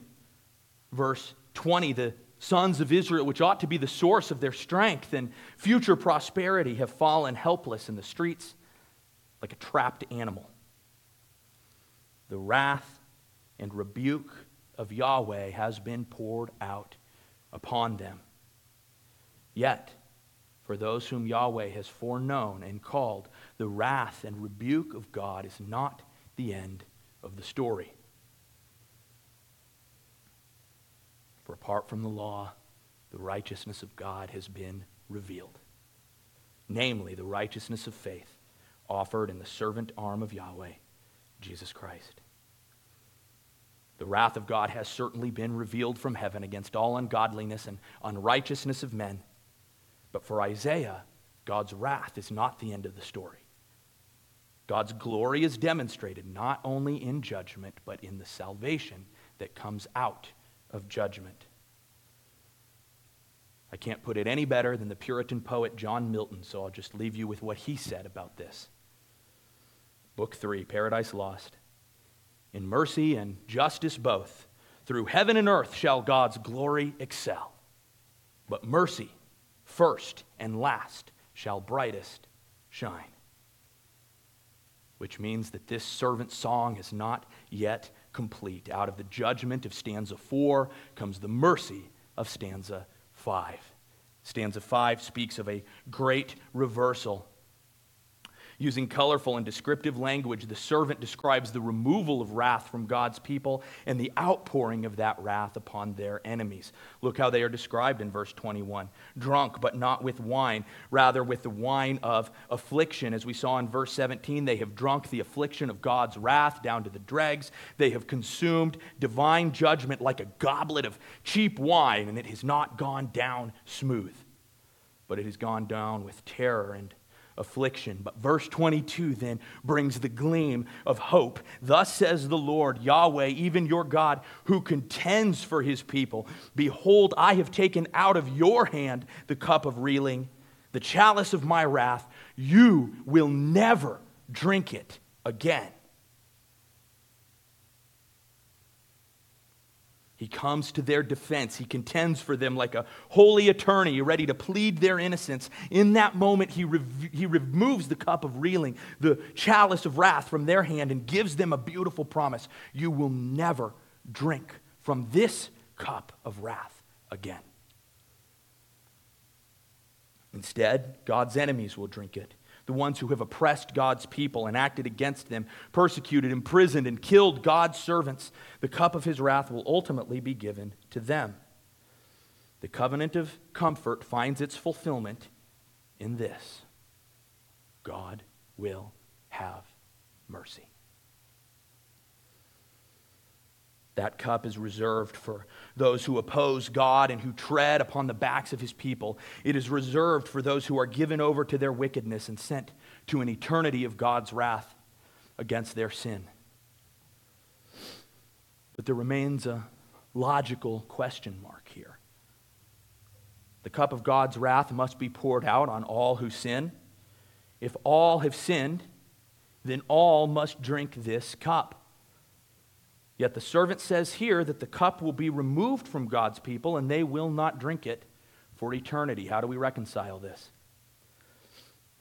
verse 20, the sons of Israel, which ought to be the source of their strength and future prosperity, have fallen helpless in the streets like a trapped animal. The wrath and rebuke of Yahweh has been poured out upon them. Yet, for those whom Yahweh has foreknown and called, the wrath and rebuke of God is not the end of the story. For apart from the law, the righteousness of God has been revealed, namely, the righteousness of faith offered in the servant arm of Yahweh, Jesus Christ. The wrath of God has certainly been revealed from heaven against all ungodliness and unrighteousness of men but for Isaiah, God's wrath is not the end of the story. God's glory is demonstrated not only in judgment, but in the salvation that comes out of judgment. I can't put it any better than the Puritan poet John Milton, so I'll just leave you with what he said about this. Book 3, Paradise Lost. In mercy and justice both, through heaven and earth shall God's glory excel. But mercy, first and last, shall brightest shine. Which means that this servant song is not yet complete. Out of the judgment of stanza 4 comes the mercy of stanza 5. Stanza 5 speaks of a great reversal Using colorful and descriptive language, the servant describes the removal of wrath from God's people and the outpouring of that wrath upon their enemies. Look how they are described in verse 21 drunk, but not with wine, rather with the wine of affliction. As we saw in verse 17, they have drunk the affliction of God's wrath down to the dregs. They have consumed divine judgment like a goblet of cheap wine, and it has not gone down smooth, but it has gone down with terror and affliction. But verse 22 then brings the gleam of hope. Thus says the Lord, Yahweh, even your God, who contends for his people. Behold, I have taken out of your hand the cup of reeling, the chalice of my wrath. You will never drink it again. He comes to their defense. He contends for them like a holy attorney, ready to plead their innocence. In that moment, he, he removes the cup of reeling, the chalice of wrath from their hand, and gives them a beautiful promise You will never drink from this cup of wrath again. Instead, God's enemies will drink it the ones who have oppressed God's people and acted against them, persecuted, imprisoned, and killed God's servants, the cup of his wrath will ultimately be given to them. The covenant of comfort finds its fulfillment in this God will have mercy. That cup is reserved for those who oppose God and who tread upon the backs of his people. It is reserved for those who are given over to their wickedness and sent to an eternity of God's wrath against their sin. But there remains a logical question mark here. The cup of God's wrath must be poured out on all who sin. If all have sinned, then all must drink this cup. Yet the servant says here that the cup will be removed from God's people and they will not drink it for eternity. How do we reconcile this?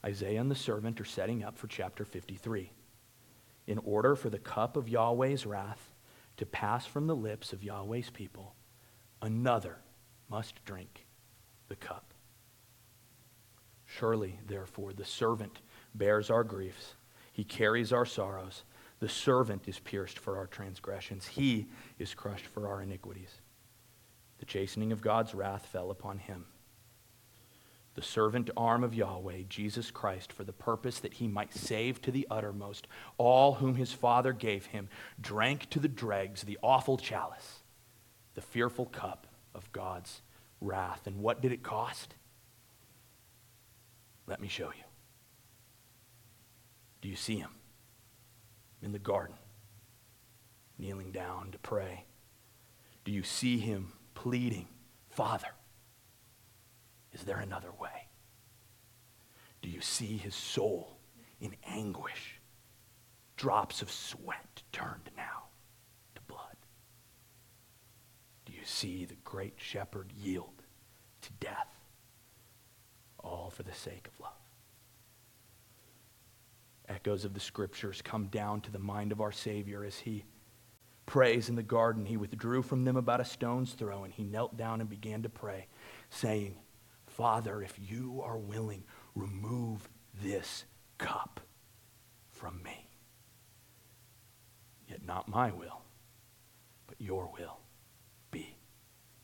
Isaiah and the servant are setting up for chapter 53. In order for the cup of Yahweh's wrath to pass from the lips of Yahweh's people, another must drink the cup. Surely, therefore, the servant bears our griefs, he carries our sorrows. The servant is pierced for our transgressions, he is crushed for our iniquities. The chastening of God's wrath fell upon him. The servant arm of Yahweh, Jesus Christ, for the purpose that he might save to the uttermost all whom his Father gave him, drank to the dregs the awful chalice, the fearful cup of God's wrath. And what did it cost? Let me show you. Do you see him? In the garden, kneeling down to pray? Do you see him pleading, Father, is there another way? Do you see his soul in anguish? Drops of sweat turned now to blood. Do you see the great shepherd yield to death, all for the sake of love? Echoes of the scriptures come down to the mind of our Savior as he prays in the garden. He withdrew from them about a stone's throw and he knelt down and began to pray, saying, Father, if you are willing, remove this cup from me. Yet not my will, but your will be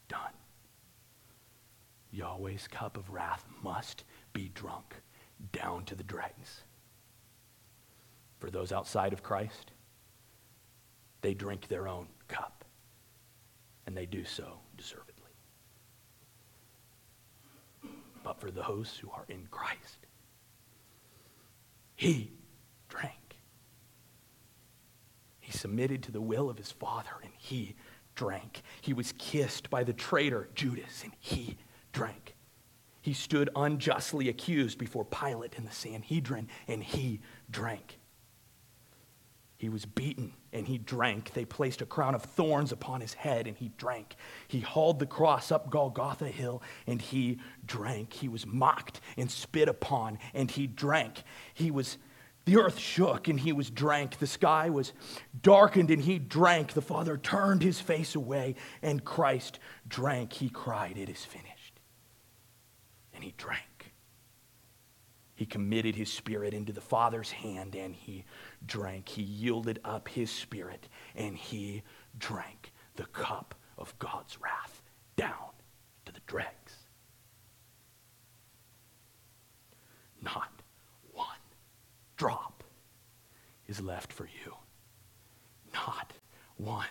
done. Yahweh's cup of wrath must be drunk down to the dregs for those outside of Christ, they drink their own cup, and they do so deservedly. But for those who are in Christ, he drank. He submitted to the will of his Father, and he drank. He was kissed by the traitor Judas, and he drank. He stood unjustly accused before Pilate and the Sanhedrin, and he drank. He was beaten and he drank. They placed a crown of thorns upon his head and he drank. He hauled the cross up Golgotha Hill and he drank. He was mocked and spit upon and he drank. He was the earth shook and he was drank. The sky was darkened and he drank. The Father turned his face away and Christ drank. He cried, It is finished. And he drank. He committed his spirit into the Father's hand and he drank. He yielded up his spirit and he drank the cup of God's wrath down to the dregs. Not one drop is left for you. Not one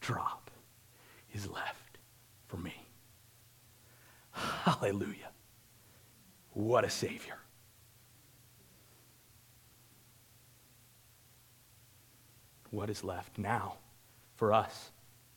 drop is left for me. Hallelujah. What a Savior. What is left now for us.